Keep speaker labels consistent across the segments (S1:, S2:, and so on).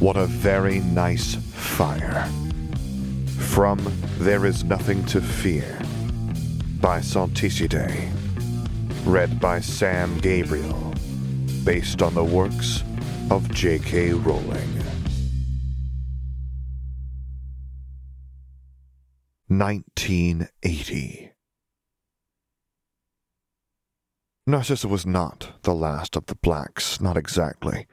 S1: What a very nice fire. From There Is Nothing to Fear by Santicide. Read by Sam Gabriel. Based on the works of J.K. Rowling. 1980. Narcissa was not the last of the blacks, not exactly.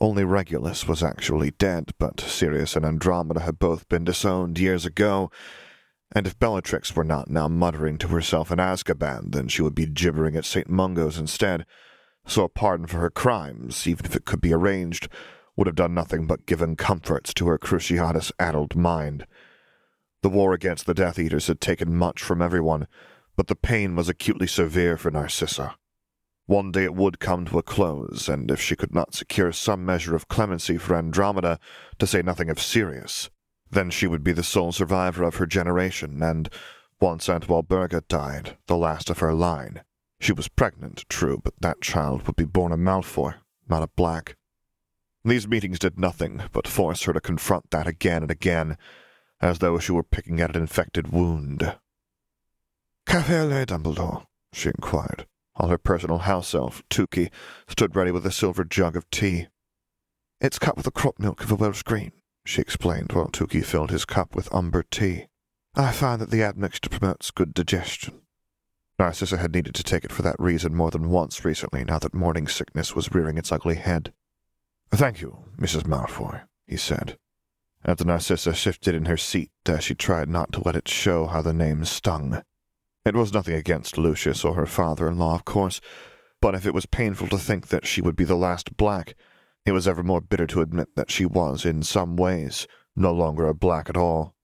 S1: Only Regulus was actually dead, but Sirius and Andromeda had both been disowned years ago, and if Bellatrix were not now muttering to herself in Azkaban, then she would be gibbering at St. Mungo's instead. So a pardon for her crimes, even if it could be arranged, would have done nothing but given comforts to her Cruciatus-addled mind. The war against the Death Eaters had taken much from everyone, but the pain was acutely severe for Narcissa. One day it would come to a close, and if she could not secure some measure of clemency for Andromeda, to say nothing of Sirius, then she would be the sole survivor of her generation, and once Aunt Walburga died, the last of her line. She was pregnant, true, but that child would be born a Malfoy, not a Black. These meetings did nothing but force her to confront that again and again, as though she were picking at an infected wound. Café Dumbledore? she inquired while her personal house elf, Tukey, stood ready with a silver jug of tea. It's cut with the crop milk of a Welsh green, she explained while Tukey filled his cup with umber tea. I find that the admixture promotes good digestion. Narcissa had needed to take it for that reason more than once recently, now that morning sickness was rearing its ugly head. Thank you, Mrs. Malfoy, he said, as Narcissa shifted in her seat as she tried not to let it show how the name stung. It was nothing against Lucius or her father-in-law, of course, but if it was painful to think that she would be the last black, it was ever more bitter to admit that she was, in some ways, no longer a black at all.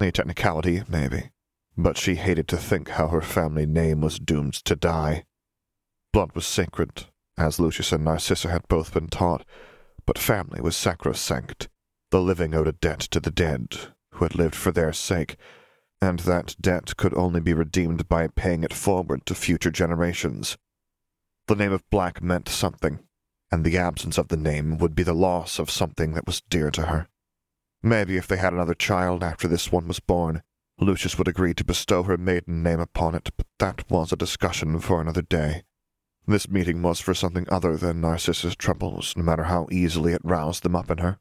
S1: A technicality, maybe, but she hated to think how her family name was doomed to die. Blood was sacred, as Lucius and Narcissa had both been taught, but family was sacrosanct. The living owed a debt to the dead, who had lived for their sake, and that debt could only be redeemed by paying it forward to future generations. The name of Black meant something, and the absence of the name would be the loss of something that was dear to her. Maybe if they had another child after this one was born, Lucius would agree to bestow her maiden name upon it, but that was a discussion for another day. This meeting was for something other than Narcissa's troubles, no matter how easily it roused them up in her.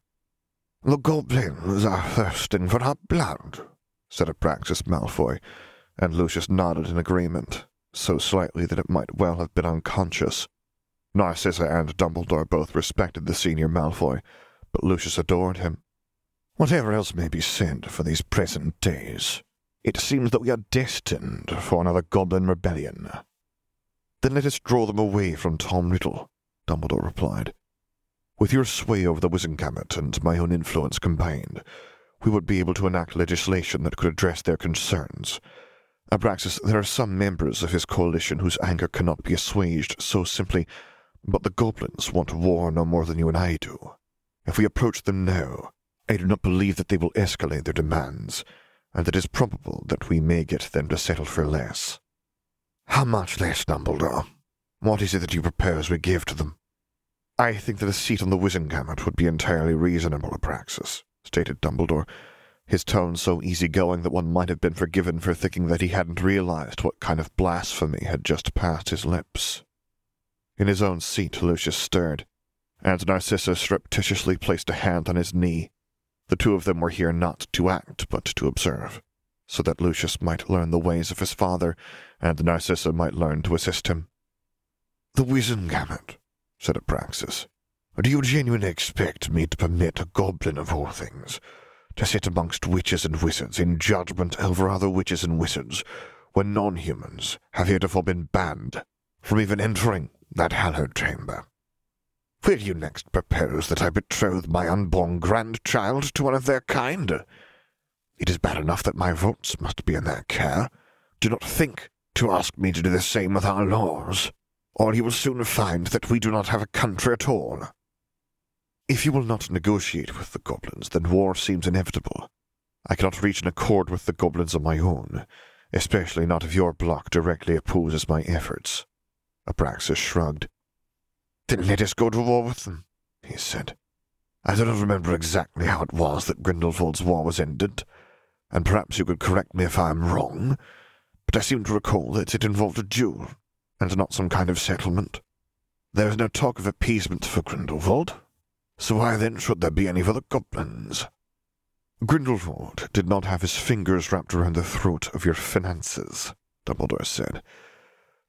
S1: The goblins are thirsting for our blood, said Abraxas Malfoy, and Lucius nodded in agreement, so slightly that it might well have been unconscious. Narcissa and Dumbledore both respected the senior Malfoy, but Lucius adored him. Whatever else may be said for these present days, it seems that we are destined for another goblin rebellion. Then let us draw them away from Tom Riddle, Dumbledore replied. With your sway over the Wizengamot and my own influence combined, we would be able to enact legislation that could address their concerns. Abraxas, there are some members of his coalition whose anger cannot be assuaged so simply, but the goblins want war no more than you and I do. If we approach them now, I do not believe that they will escalate their demands, and it is probable that we may get them to settle for less. How much less, Dumbledore? What is it that you propose we give to them? I think that a seat on the Wizengamot would be entirely reasonable, Abraxas stated Dumbledore, his tone so easy-going that one might have been forgiven for thinking that he hadn't realized what kind of blasphemy had just passed his lips. In his own seat, Lucius stirred, and Narcissa surreptitiously placed a hand on his knee. The two of them were here not to act, but to observe, so that Lucius might learn the ways of his father, and Narcissa might learn to assist him. The Wizengamot, said Abraxas. Do you genuinely expect me to permit a goblin of all things to sit amongst witches and wizards in judgment over other witches and wizards when non-humans have heretofore been banned from even entering that hallowed chamber? Will you next propose that I betroth my unborn grandchild to one of their kind? It is bad enough that my votes must be in their care. Do not think to ask me to do the same with our laws, or you will soon find that we do not have a country at all. If you will not negotiate with the goblins, then war seems inevitable. I cannot reach an accord with the goblins on my own, especially not if your bloc directly opposes my efforts. Abraxas shrugged. Then let us go to war with them, he said. I do not remember exactly how it was that Grindelwald's war was ended, and perhaps you could correct me if I am wrong, but I seem to recall that it involved a duel, and not some kind of settlement. There is no talk of appeasement for Grindelwald, so why then should there be any for the goblins? Grindelwald did not have his fingers wrapped around the throat of your finances, Dumbledore said.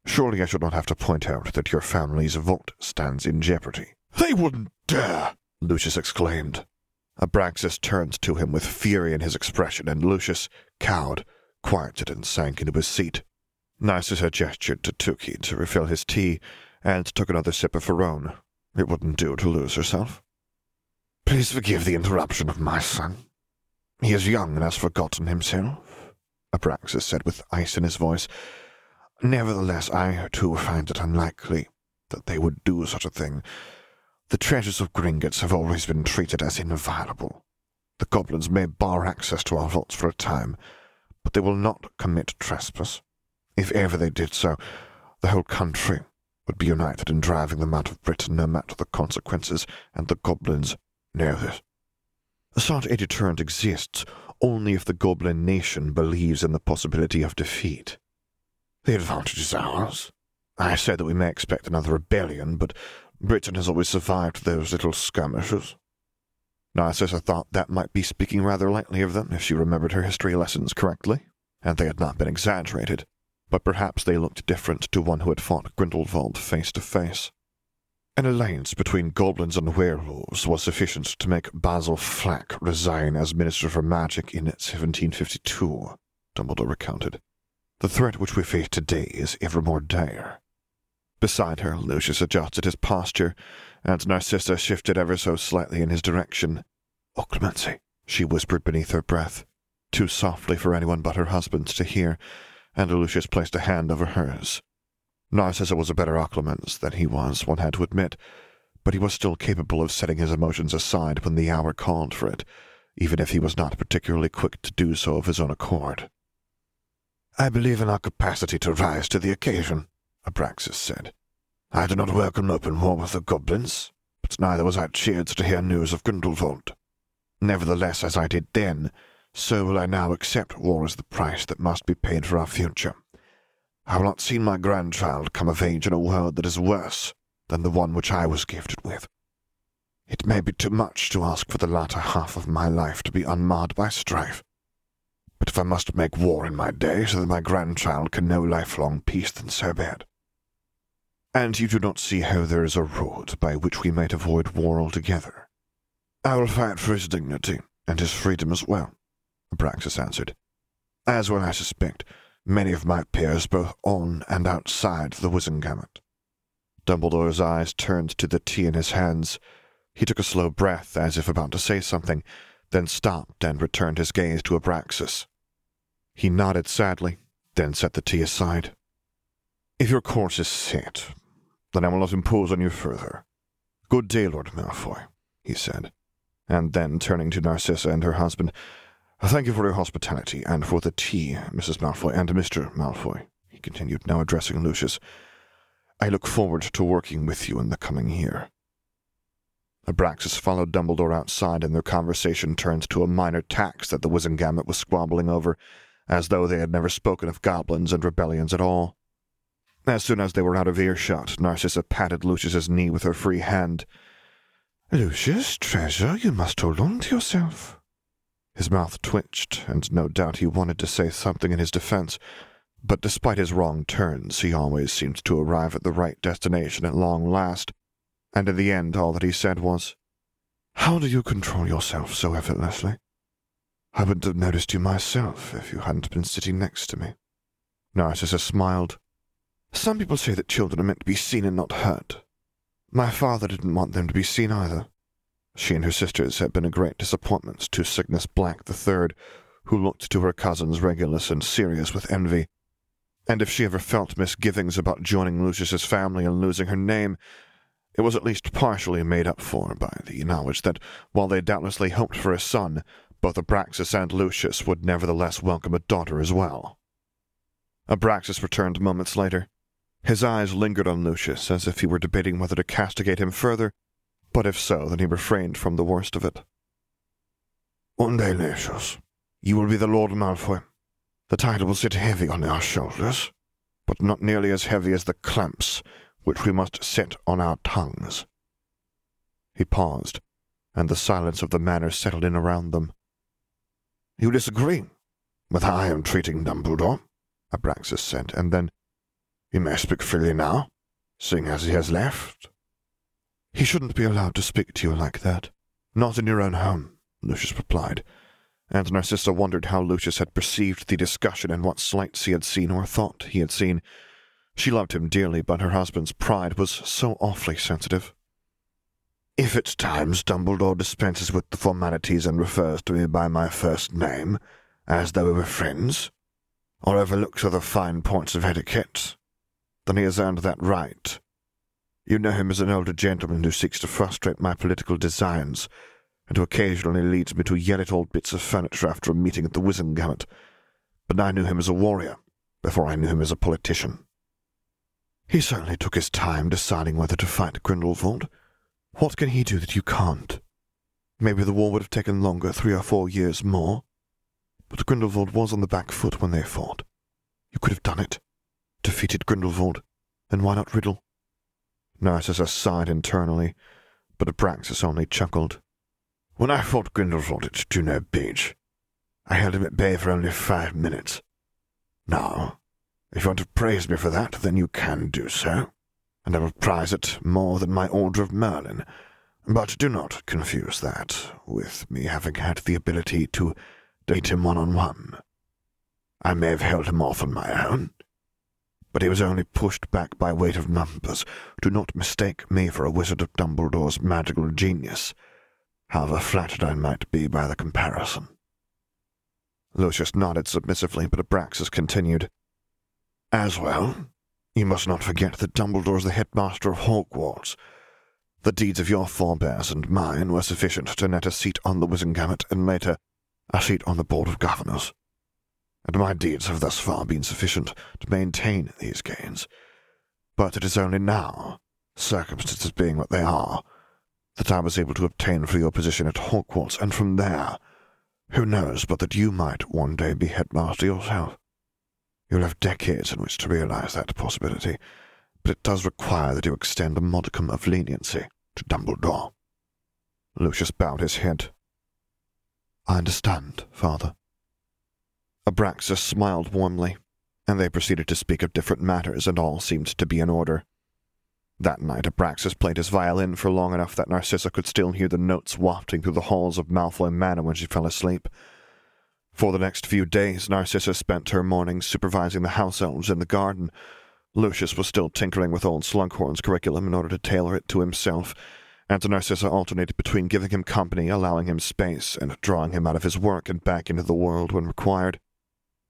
S1: Surely I should not have to point out that your family's vote stands in jeopardy. They wouldn't dare! Lucius exclaimed. Abraxas turned to him with fury in his expression, and Lucius, cowed, quieted and sank into his seat. Narcissa gestured to Tukey to refill his tea, and took another sip of her own. It wouldn't do to lose herself. Please forgive the interruption of my son. He is young and has forgotten himself, Abraxas said with ice in his voice. Nevertheless, I too find it unlikely that they would do such a thing. The treasures of Gringotts have always been treated as inviolable. The goblins may bar access to our vaults for a time, but they will not commit trespass. If ever they did so, the whole country would be united in driving them out of Britain no matter the consequences, and the goblins know this. Such a deterrent exists only if the goblin nation believes in the possibility of defeat. The advantage is ours. I said that we may expect another rebellion, but Britain has always survived those little skirmishes. Narcissa thought that might be speaking rather lightly of them if she remembered her history lessons correctly, and they had not been exaggerated, but perhaps they looked different to one who had fought Grindelwald face to face. An alliance between goblins and werewolves was sufficient to make Basil Flack resign as Minister for Magic in 1752, Dumbledore recounted. The threat which we face today is ever more dire. Beside her, Lucius adjusted his posture, and Narcissa shifted ever so slightly in his direction. Oh, Clemency, she whispered beneath her breath, too softly for anyone but her husband to hear, and Lucius placed a hand over hers. Narcissa was a better occlumens than he was, one had to admit, but he was still capable of setting his emotions aside when the hour called for it, even if he was not particularly quick to do so of his own accord. I believe in our capacity to rise to the occasion, Abraxas said. I do not welcome open war with the goblins, but neither was I cheered to hear news of Grindelwald. Nevertheless, as I did then, so will I now accept war as the price that must be paid for our future. I will not see my grandchild come of age in a world that is worse than the one which I was gifted with. It may be too much to ask for the latter half of my life to be unmarred by strife, but if I must make war in my day so that my grandchild can know lifelong peace, then so be it. And you do not see how there is a road by which we might avoid war altogether. I will fight for his dignity and his freedom as well, Abraxas answered. As well, I suspect, many of my peers both on and outside the Wizengamot. Dumbledore's eyes turned to the tea in his hands. He took a slow breath, as if about to say something, then stopped and returned his gaze to Abraxas. He nodded sadly, then set the tea aside. If your course is set, then I will not impose on you further. Good day, Lord Malfoy, he said, and then turning to Narcissa and her husband, Thank you for your hospitality, and for the tea, Mrs. Malfoy, and Mr. Malfoy, he continued, now addressing Lucius. I look forward to working with you in the coming year. Abraxas followed Dumbledore outside, and their conversation turned to a minor tax that the Wizengamot was squabbling over, as though they had never spoken of goblins and rebellions at all. As soon as they were out of earshot, Narcissa patted Lucius's knee with her free hand. Lucius, treasure, you must hold on to yourself. His mouth twitched, and no doubt he wanted to say something in his defense, but despite his wrong turns, he always seemed to arrive at the right destination at long last, and in the end all that he said was, How do you control yourself so effortlessly? I wouldn't have noticed you myself if you hadn't been sitting next to me. Narcissa smiled. Some people say that children are meant to be seen and not heard. My father didn't want them to be seen either. She and her sisters had been a great disappointment to Cygnus Black the Third, who looked to her cousins Regulus and Sirius with envy. And if she ever felt misgivings about joining Lucius's family and losing her name, it was at least partially made up for by the knowledge that, while they doubtlessly hoped for a son, both Abraxas and Lucius would nevertheless welcome a daughter as well. Abraxas returned moments later. His eyes lingered on Lucius as if he were debating whether to castigate him further, but if so, then he refrained from the worst of it.
S2: One day, Lucius, you will be the Lord Malfoy. The title will sit heavy on our shoulders, but not nearly as heavy as the clamps which we must set on our tongues.
S1: He paused, and the silence of the manor settled in around them.
S2: You disagree with how I am treating Dumbledore? Abraxas said, and then, You may speak freely now, seeing as he has left.
S1: He shouldn't be allowed to speak to you like that. Not in your own home, Lucius replied, and Narcissa wondered how Lucius had perceived the discussion and what slights he had seen or thought he had seen. She loved him dearly, but her husband's pride was so awfully sensitive.
S2: If at times Dumbledore dispenses with the formalities and refers to me by my first name, as though we were friends, or overlooks other fine points of etiquette, then he has earned that right. You know him as an older gentleman who seeks to frustrate my political designs, and who occasionally leads me to yell at old bits of furniture after a meeting at the Wizengamot. But I knew him as a warrior before I knew him as a politician.
S1: He certainly took his time deciding whether to fight Grindelwald, what can he do that you can't? Maybe the war would have taken longer, three or four years more. But Grindelwald was on the back foot when they fought. You could have done it. Defeated Grindelwald. and why not Riddle? Narcissa sighed internally, but Abraxas only chuckled.
S2: When I fought Grindelwald at Juno Beach, I held him at bay for only five minutes. Now, if you want to praise me for that, then you can do so and I will prize it more than my Order of Merlin. But do not confuse that with me having had the ability to date him one-on-one. I may have held him off on my own, but he was only pushed back by weight of numbers. Do not mistake me for a wizard of Dumbledore's magical genius, however flattered I might be by the comparison.
S1: Lucius nodded submissively, but Abraxas continued.
S2: As well, you must not forget that Dumbledore is the headmaster of Hogwarts. The deeds of your forebears and mine were sufficient to net a seat on the Wizengamot and later a seat on the Board of Governors. And my deeds have thus far been sufficient to maintain these gains. But it is only now, circumstances being what they are, that I was able to obtain for your position at Hogwarts, and from there, who knows but that you might one day be headmaster yourself? You'll have decades in which to realize that possibility, but it does require that you extend a modicum of leniency to Dumbledore.
S1: Lucius bowed his head. I understand, father. Abraxas smiled warmly, and they proceeded to speak of different matters, and all seemed to be in order. That night Abraxas played his violin for long enough that Narcissa could still hear the notes wafting through the halls of Malfoy Manor when she fell asleep. For the next few days, Narcissa spent her mornings supervising the house elves in the garden. Lucius was still tinkering with old Slughorn's curriculum in order to tailor it to himself, and Narcissa alternated between giving him company, allowing him space, and drawing him out of his work and back into the world when required.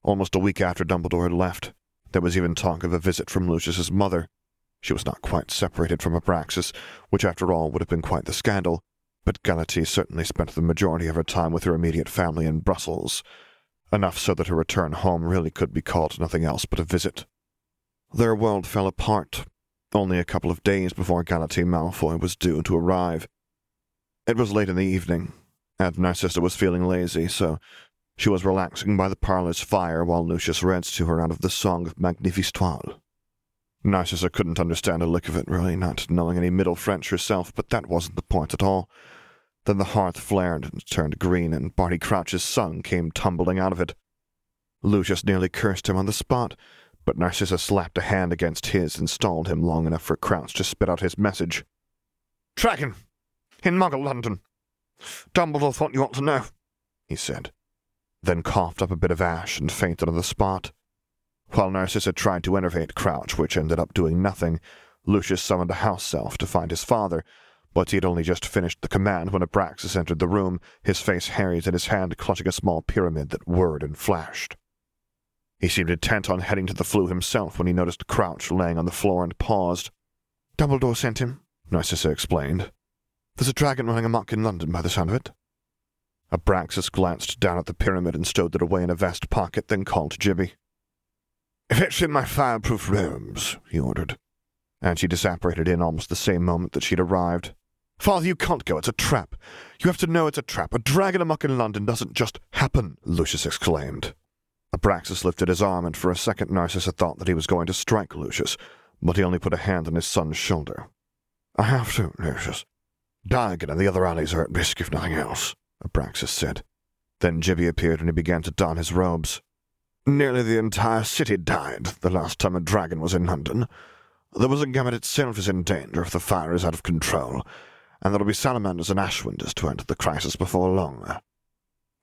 S1: Almost a week after Dumbledore had left, there was even talk of a visit from Lucius's mother. She was not quite separated from Abraxas, which after all would have been quite the scandal, but Galatea certainly spent the majority of her time with her immediate family in Brussels, enough so that her return home really could be called nothing else but a visit. Their world fell apart only a couple of days before Galatea Malfoy was due to arrive. It was late in the evening, and Narcissa was feeling lazy, so she was relaxing by the parlor's fire while Lucius read to her out of the Song of Magnifistoile. Narcissa couldn't understand a lick of it, really, not knowing any Middle French herself, but that wasn't the point at all. Then the hearth flared and turned green, and Barty Crouch's son came tumbling out of it. Lucius nearly cursed him on the spot, but Narcissa slapped a hand against his and stalled him long enough for Crouch to spit out his message.
S2: Dragon! In Muggle London! Dumbledore thought you ought to know, he said,
S1: then coughed up a bit of ash and fainted on the spot. While Narcissa tried to enervate Crouch, which ended up doing nothing, Lucius summoned a house elf to find his father, but he had only just finished the command when Abraxas entered the room, his face harried and his hand clutching a small pyramid that whirred and flashed. He seemed intent on heading to the Floo himself when he noticed Crouch laying on the floor and paused.
S2: Dumbledore sent him, Narcissa explained. There's a dragon running amok in London by the sound of it.
S1: Abraxas glanced down at the pyramid and stowed it away in a vest pocket, then called Gibby.
S2: Fetch in my fireproof robes, he ordered,
S1: and she disapparated in almost the same moment that she'd arrived.
S2: Father, you can't go. It's a trap. You have to know it's a trap. A dragon amok in London doesn't just happen, Lucius exclaimed. Abraxas lifted his arm, and for a second Narcissa thought that he was going to strike Lucius, but he only put a hand on his son's shoulder. I have to, Lucius. Diagon and the other allies are at risk, if nothing else, Abraxas said. Then Gibbie appeared and he began to don his robes. Nearly the entire city died the last time a dragon was in London. The Wizengamot itself is in danger if the fire is out of control, and there'll be salamanders and ashwinders to enter the crisis before long.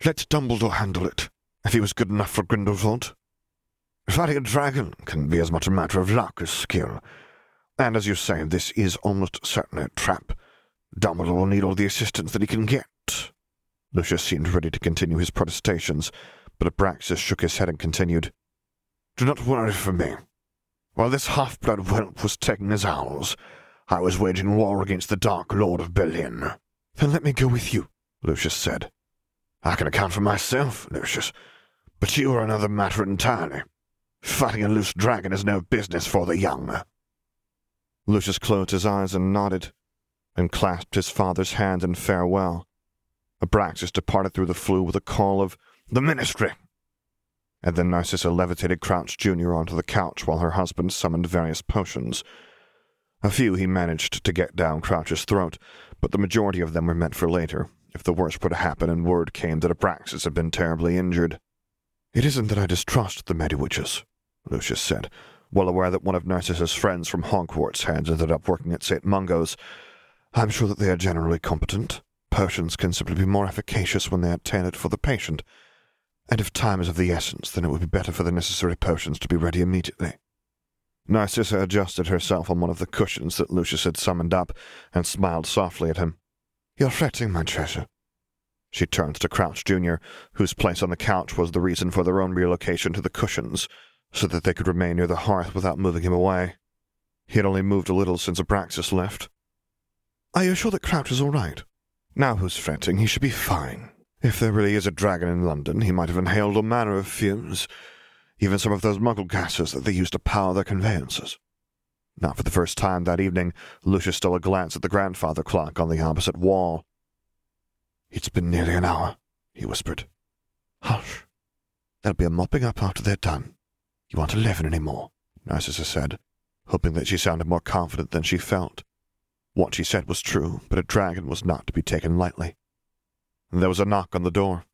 S2: Let Dumbledore handle it, if he was good enough for Grindelwald. Fighting a dragon can be as much a matter of luck as skill. And as you say, this is almost certainly a trap. Dumbledore will need all the assistance that he can get. Lucius seemed ready to continue his protestations, but Abraxas shook his head and continued, Do not worry for me. While this half-blood whelp was taking his owls, I was waging war against the Dark Lord of Berlin. Then let me go with you, Lucius said. I can account for myself, Lucius, but you are another matter entirely. Fighting a loose dragon is no business for the young. Lucius closed his eyes and nodded, and clasped his father's hand in farewell. Abraxas departed through the Floo with a call of, The Ministry! And then Narcissa levitated Crouch Jr. onto the couch while her husband summoned various potions. A few he managed to get down Crouch's throat, but the majority of them were meant for later, if the worst were to happen and word came that Abraxas had been terribly injured. It isn't that I distrust the Mediwitches, Lucius said, well aware that one of Narcissa's friends from Hogwarts had ended up working at St. Mungo's. I'm sure that they are generally competent. Potions can simply be more efficacious when they are tailored for the patient, and if time is of the essence, then it would be better for the necessary potions to be ready immediately. Narcissa adjusted herself on one of the cushions that Lucius had summoned up and smiled softly at him. You're fretting, my treasure. She turned to Crouch Jr., whose place on the couch was the reason for their own relocation to the cushions, so that they could remain near the hearth without moving him away. He had only moved a little since Abraxas left. Are you sure that Crouch is all right? Now who's fretting? He should be fine. If there really is a dragon in London, he might have inhaled all manner of fumes, even some of those muggle gases that they use to power their conveyances. Not for the first time that evening, Lucius stole a glance at the grandfather clock on the opposite wall. It's been nearly an hour, he whispered. Hush. There'll be a mopping up after they're done. You aren't eleven any more, Narcissa said, hoping that she sounded more confident than she felt. What she said was true, but a dragon was not to be taken lightly. There was a knock on the door.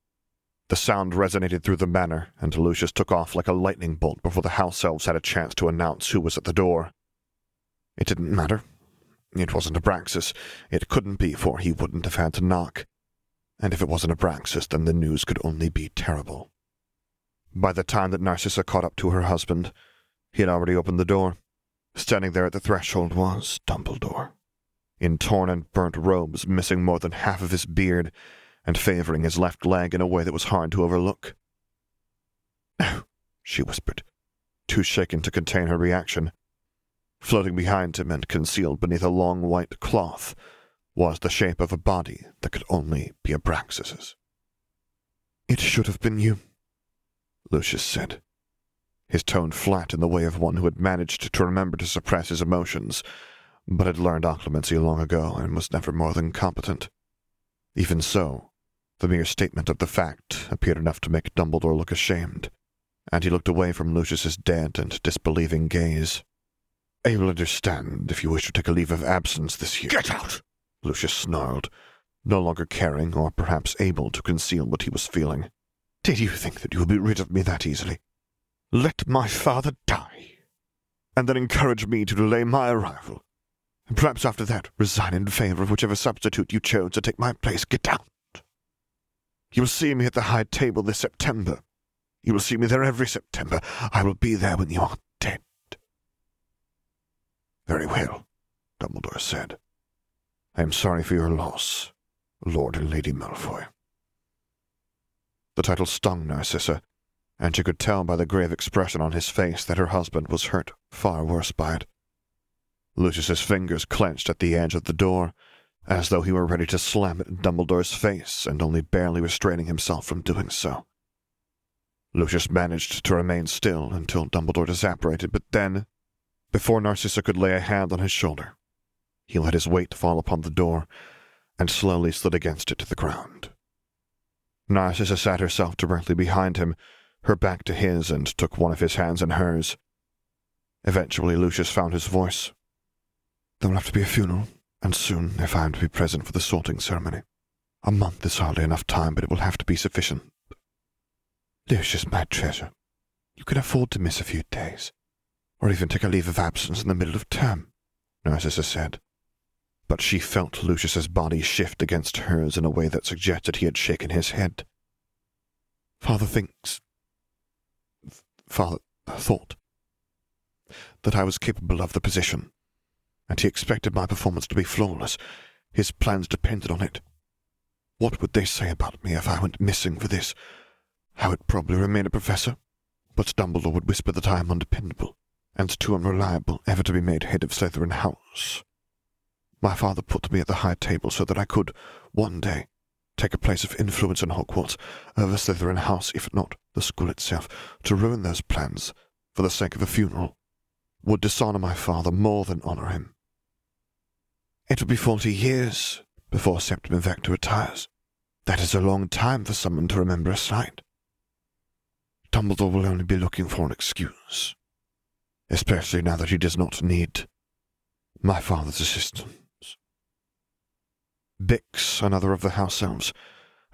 S2: The sound resonated through the manor, and Lucius took off like a lightning bolt before the house elves had a chance to announce who was at the door. It didn't matter. It wasn't Abraxas. It couldn't be, for he wouldn't have had to knock. And if it wasn't Abraxas, then the news could only be terrible. By the time that Narcissa caught up to her husband, he had already opened the door. Standing there at the threshold was Dumbledore, in torn and burnt robes, missing more than half of his beard, and favoring his left leg in a way that was hard to overlook. No, she whispered, too shaken to contain her reaction. Floating behind him and concealed beneath a long white cloth was the shape of a body that could only be Abraxas's. It should have been you, Lucius said, his tone flat in the way of one who had managed to remember to suppress his emotions, but had learned occlumency long ago and was never more than competent. Even so, the mere statement of the fact appeared enough to make Dumbledore look ashamed, and he looked away from Lucius's dead and disbelieving gaze. I will understand if you wish to take a leave of absence this year.
S1: Get out!
S2: Lucius snarled, no longer caring or perhaps able to conceal what he was feeling. Did you think that you would be rid of me that easily? Let my father die, and then encourage me to delay my arrival. Perhaps after that resign in favor of whichever substitute you chose to take my place. Get out! You will see me at the High Table this September. You will see me there every September. I will be there when you are dead. Very well, Dumbledore said. I am sorry for your loss, Lord and Lady Malfoy. The title stung Narcissa, and she could tell by the grave expression on his face that her husband was hurt far worse by it. Lucius's fingers clenched at the edge of the door, as though he were ready to slam it in Dumbledore's face and only barely restraining himself from doing so. Lucius managed to remain still until Dumbledore disapparated, but then, before Narcissa could lay a hand on his shoulder, he let his weight fall upon the door and slowly slid against it to the ground. Narcissa sat herself directly behind him, her back to his, and took one of his hands in hers. Eventually, Lucius found his voice. There will have to be a funeral, and soon, if I am to be present for the sorting ceremony. A month is hardly enough time, but it will have to be sufficient. Lucius, my treasure, you can afford to miss a few days, or even take a leave of absence in the middle of term, Narcissa said. But she felt Lucius's body shift against hers in a way that suggested he had shaken his head. Father thinks. Father thought that I was capable of the position, and he expected my performance to be flawless. His plans depended on it. What would they say about me if I went missing for this? I would probably remain a professor, but Dumbledore would whisper that I am undependable and too unreliable ever to be made head of Slytherin House. My father put me at the high table so that I could, one day, take a place of influence in Hogwarts over Slytherin House, if not the school itself. To ruin those plans for the sake of a funeral would dishonor my father more than honor him. It will be forty years before Septimus Vector retires. That is a long time for someone to remember a slight. Dumbledore will only be looking for an excuse, especially now that he does not need my father's assistance. Bix, another of the house elves,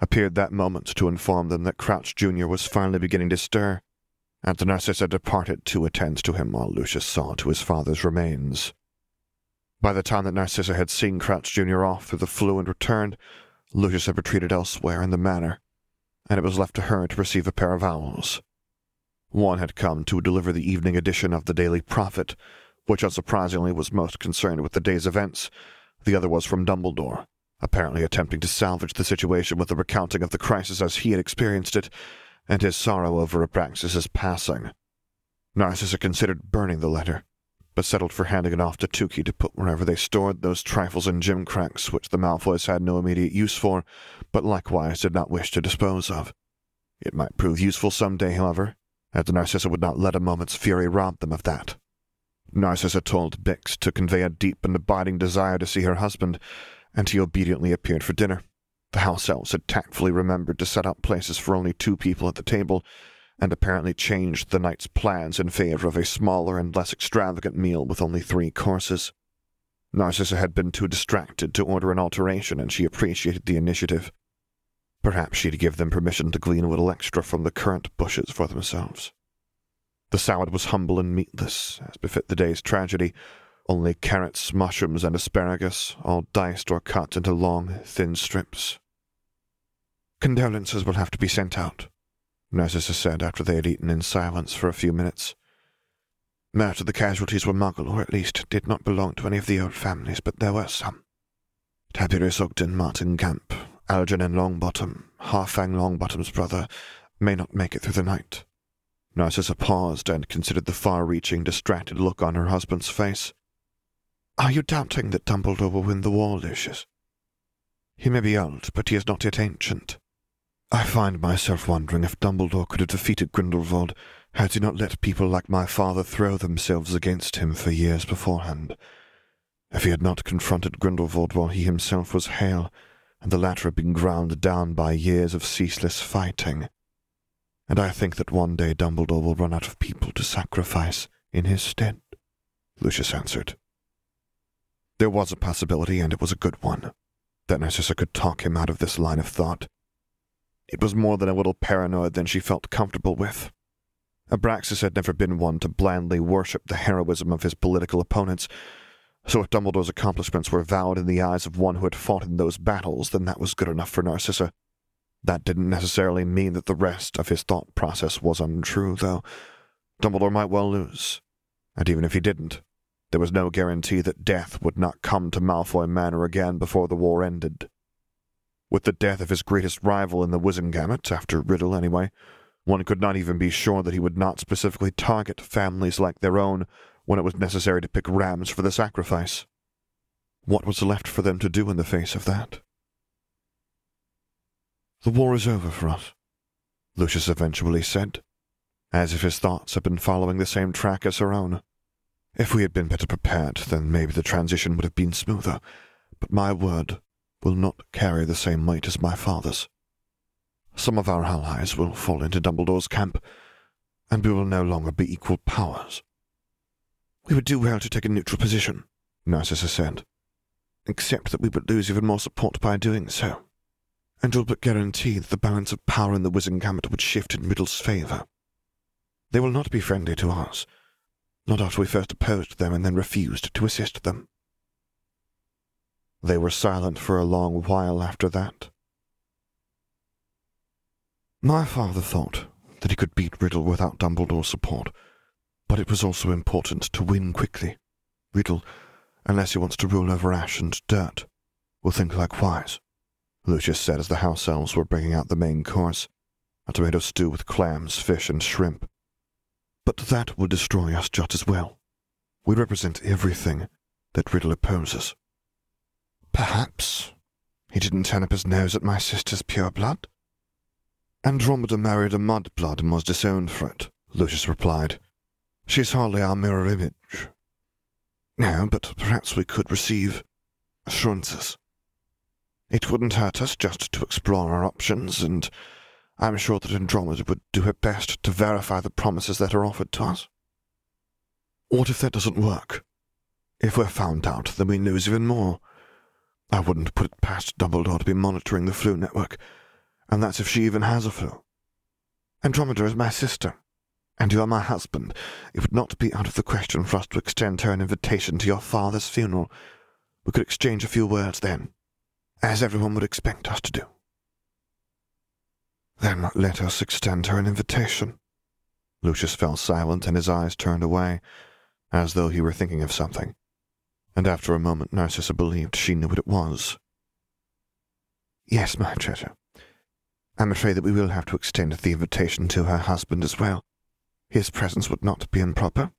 S2: appeared that moment to inform them that Crouch Jr. was finally beginning to stir, and the Narcissa departed to attend to him while Lucius saw to his father's remains. By the time that Narcissa had seen Crouch Jr. off through the Floo and returned, Lucius had retreated elsewhere in the manor, and it was left to her to receive a pair of owls. One had come to deliver the evening edition of the Daily Prophet, which unsurprisingly was most concerned with the day's events. The other was from Dumbledore, apparently attempting to salvage the situation with a recounting of the crisis as he had experienced it, and his sorrow over Abraxas's passing. Narcissa considered burning the letter, but settled for handing it off to Tukey to put wherever they stored those trifles and gimcracks which the Malfoys had no immediate use for, but likewise did not wish to dispose of. It might prove useful some day, however, as Narcissa would not let a moment's fury rob them of that. Narcissa told Bix to convey a deep and abiding desire to see her husband, and he obediently appeared for dinner. The house elves had tactfully remembered to set up places for only two people at the table, and apparently changed the night's plans in favor of a smaller and less extravagant meal with only three courses. Narcissa had been too distracted to order an alteration, and she appreciated the initiative. Perhaps she'd give them permission to glean a little extra from the currant bushes for themselves. The salad was humble and meatless, as befit the day's tragedy, only carrots, mushrooms, and asparagus, all diced or cut into long, thin strips. Condolences will have to be sent out, Narcissa said after they had eaten in silence for a few minutes. Most of the casualties were Muggle, or at least did not belong to any of the old families, but there were some. Tiberius Ogden, Martin Camp, Algernon Longbottom, Harfang Longbottom's brother, may not make it through the night. Narcissa paused and considered the far-reaching, distracted look on her husband's face. Are you doubting that Dumbledore will win the war, Lucius? He may be old, but he is not yet ancient. I find myself wondering if Dumbledore could have defeated Grindelwald had he not let people like my father throw themselves against him for years beforehand. If he had not confronted Grindelwald while he himself was hale, and the latter had been ground down by years of ceaseless fighting. And I think that one day Dumbledore will run out of people to sacrifice in his stead, Lucius answered. There was a possibility, and it was a good one, that Narcissa could talk him out of this line of thought. It was more than a little paranoid than she felt comfortable with. Abraxas had never been one to blandly worship the heroism of his political opponents, so if Dumbledore's accomplishments were valid in the eyes of one who had fought in those battles, then that was good enough for Narcissa. That didn't necessarily mean that the rest of his thought process was untrue, though. Dumbledore might well lose. And even if he didn't, there was no guarantee that death would not come to Malfoy Manor again before the war ended. With the death of his greatest rival in the Wizengamot, after Riddle anyway, one could not even be sure that he would not specifically target families like their own when it was necessary to pick rams for the sacrifice. What was left for them to do in the face of that? The war is over for us, Lucius eventually said, as if his thoughts had been following the same track as her own. If we had been better prepared, then maybe the transition would have been smoother, but my word will not carry the same weight as my father's. Some of our allies will fall into Dumbledore's camp, and we will no longer be equal powers. We would do well to take a neutral position, Narcissa said, except that we would lose even more support by doing so, and all but guarantee that the balance of power in the Wizengamot would shift in Riddle's favour. They will not be friendly to us, not after we first opposed them and then refused to assist them. They were silent for a long while after that. My father thought that he could beat Riddle without Dumbledore's support, but it was also important to win quickly. Riddle, unless he wants to rule over ash and dirt, will think likewise, Lucius said as the house elves were bringing out the main course, a tomato stew with clams, fish, and shrimp. But that will destroy us just as well. We represent everything that Riddle opposes. Perhaps he didn't turn up his nose at my sister's pure blood? Andromeda married a mudblood and was disowned for it, Lucius replied. She's hardly our mirror image. No, but perhaps we could receive assurances. It wouldn't hurt us just to explore our options, and I'm sure that Andromeda would do her best to verify the promises that are offered to us. What if that doesn't work? If we're found out, then we lose even more. I wouldn't put it past Dumbledore to be monitoring the Floo network, and that's if she even has a Floo. Andromeda is my sister, and you are my husband. It would not be out of the question for us to extend her an invitation to your father's funeral. We could exchange a few words then, as everyone would expect us to do. Then let us extend her an invitation. Lucius fell silent, and his eyes turned away, as though he were thinking of something. And after a moment, Narcissa believed she knew what it was. Yes, my treasure. I'm afraid that we will have to extend the invitation to her husband as well. His presence would not be improper.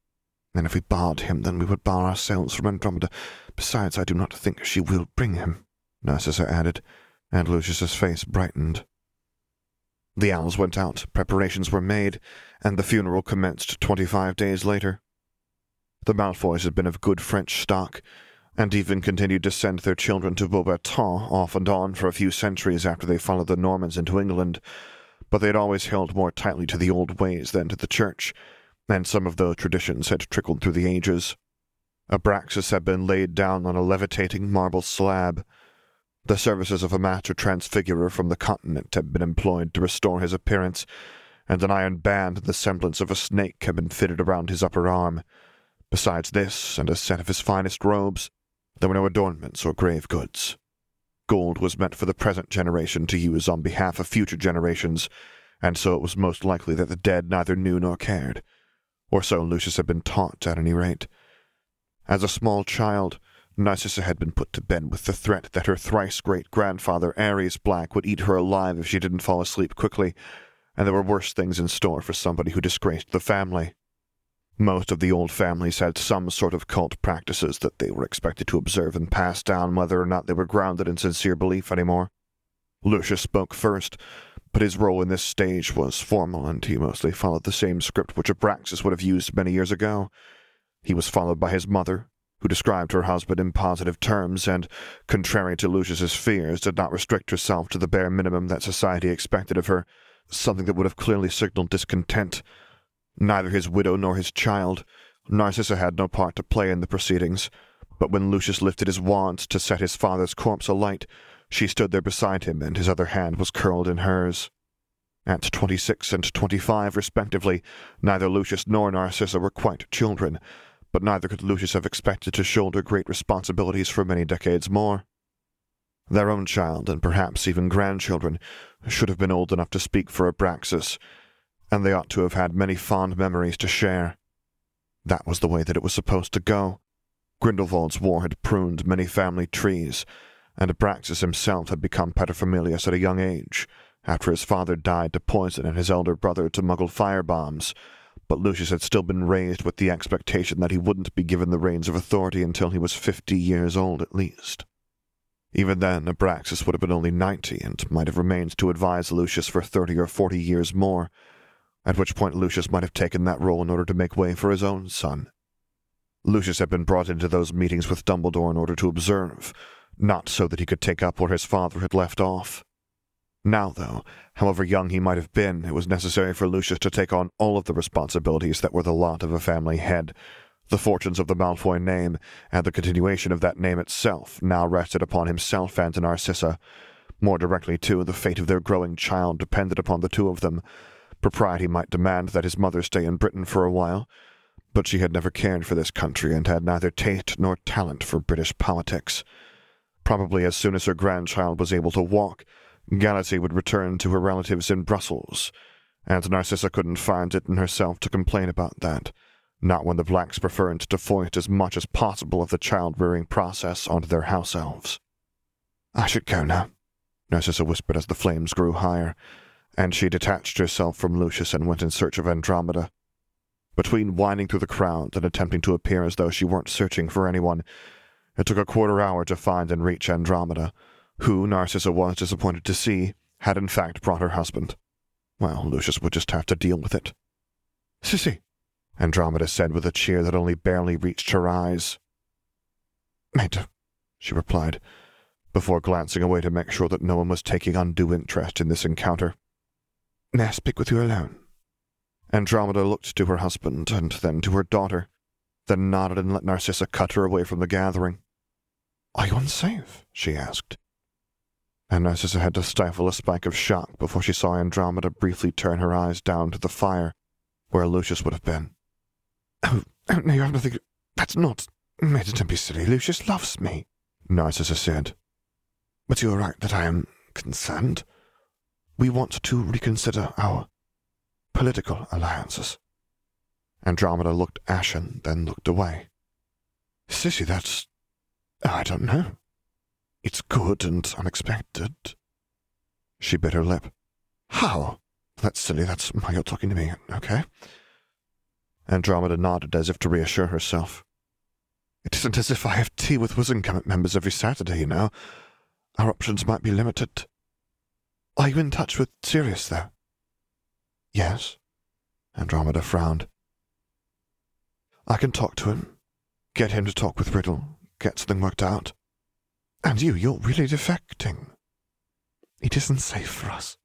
S2: And if we barred him, then we would bar ourselves from Andromeda. Besides, I do not think she will bring him, Narcissa added, and Lucius's face brightened. The owls went out, preparations were made, and the funeral commenced twenty-five days later. The Malfoys had been of good French stock, and even continued to send their children to Beauxbatons off and on for a few centuries after they followed the Normans into England, but they had always held more tightly to the old ways than to the church, and some of those traditions had trickled through the ages. Abraxas had been laid down on a levitating marble slab, the services of a master transfigurer from the continent had been employed to restore his appearance, and an iron band in the semblance of a snake had been fitted around his upper arm. Besides this, and a set of his finest robes, there were no adornments or grave goods. Gold was meant for the present generation to use on behalf of future generations, and so it was most likely that the dead neither knew nor cared. Or so Lucius had been taught, at any rate. As a small child, Narcissa had been put to bed with the threat that her thrice great grandfather, Ares Black, would eat her alive if she didn't fall asleep quickly, and there were worse things in store for somebody who disgraced the family. Most of the old families had some sort of cult practices that they were expected to observe and pass down, whether or not they were grounded in sincere belief anymore. Lucius spoke first, but his role in this stage was formal, and he mostly followed the same script which Abraxas would have used many years ago. He was followed by his mother, who described her husband in positive terms and, contrary to Lucius's fears, did not restrict herself to the bare minimum that society expected of her, something that would have clearly signaled discontent. Neither his widow nor his child, Narcissa had no part to play in the proceedings, but when Lucius lifted his wand to set his father's corpse alight, she stood there beside him, and his other hand was curled in hers. At twenty-six and twenty-five, respectively, neither Lucius nor Narcissa were quite children, but neither could Lucius have expected to shoulder great responsibilities for many decades more. Their own child, and perhaps even grandchildren, should have been old enough to speak for Abraxas, and they ought to have had many fond memories to share. That was the way that it was supposed to go. Grindelwald's war had pruned many family trees, and Abraxas himself had become paterfamilias at a young age, after his father died to poison and his elder brother to muggle firebombs, but Lucius had still been raised with the expectation that he wouldn't be given the reins of authority until he was fifty years old at least. Even then, Abraxas would have been only ninety, and might have remained to advise Lucius for thirty or forty years more, at which point Lucius might have taken that role in order to make way for his own son.
S1: Lucius had been brought into those meetings with Dumbledore in order to observe, not so that he could take up where his father had left off. Now, though, however young he might have been, it was necessary for Lucius to take on all of the responsibilities that were the lot of a family head. The fortunes of the Malfoy name, and the continuation of that name itself, now rested upon himself and Narcissa. More directly, too, the fate of their growing child depended upon the two of them. Propriety might demand that his mother stay in Britain for a while, but she had never cared for this country and had neither taste nor talent for British politics. Probably as soon as her grandchild was able to walk, Galatea would return to her relatives in Brussels, and Narcissa couldn't find it in herself to complain about that, not when the blacks preferred to foist as much as possible of the child-rearing process onto their house elves. I should go now, Narcissa whispered as the flames grew higher, and she detached herself from Lucius and went in search of Andromeda. Between whining through the crowd and attempting to appear as though she weren't searching for anyone, it took a quarter hour to find and reach Andromeda, who, Narcissa was disappointed to see, had in fact brought her husband. Well, Lucius would just have to deal with it. Sissy, Andromeda said with a cheer that only barely reached her eyes. Meda, she replied, before glancing away to make sure that no one was taking undue interest in this encounter. May I speak with you alone? Andromeda looked to her husband and then to her daughter, then nodded and let Narcissa cut her away from the gathering. Are you unsafe? she asked and Narcissa had to stifle a spike of shock before she saw Andromeda briefly turn her eyes down to the fire, where Lucius would have been. Oh, no, you have nothing. That's not. Meda, don't be silly. Lucius loves me, Narcissa said. But you are right that I am concerned. We want to reconsider our political alliances. Andromeda looked ashen, then looked away. Sissy, that's. I don't know. It's good and unexpected. She bit her lip. How? That's silly. That's why you're talking to me, okay? Andromeda nodded as if to reassure herself. It isn't as if I have tea with Wizengamot members every Saturday, you know. Our options might be limited. Are you in touch with Sirius, though? Yes. Andromeda frowned. I can talk to him. Get him to talk with Riddle. Get something worked out. And you, you're really defecting. It isn't safe for us.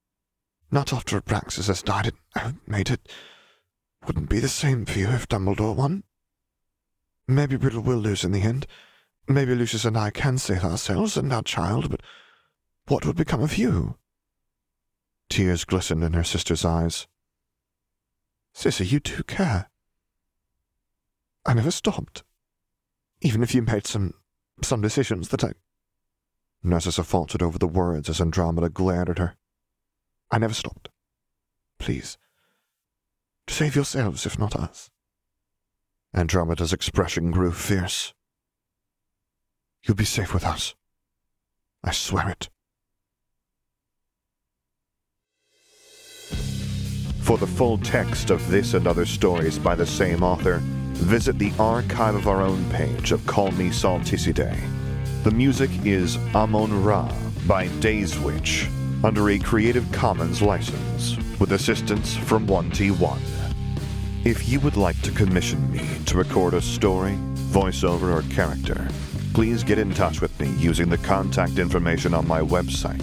S1: Not after Abraxas has died. Uh, made it. Wouldn't be the same for you if Dumbledore won. Maybe Riddle will lose in the end. Maybe Lucius and I can save ourselves and our child, but what would become of you? Tears glistened in her sister's eyes. Sissy, you do care. I never stopped. Even if you made some some decisions that I Narcissa faltered over the words as Andromeda glared at her. I never stopped. Please. To save yourselves, if not us. Andromeda's expression grew fierce. You'll be safe with us. I swear it. For the full text of this and other stories by the same author, visit the Archive of Our Own page of Call Me Salticidae. The music is Amon Ra by Dayswitch under a Creative Commons license with assistance from 1T1. If you would like to commission me to record a story, voiceover, or character, please get in touch with me using the contact information on my website,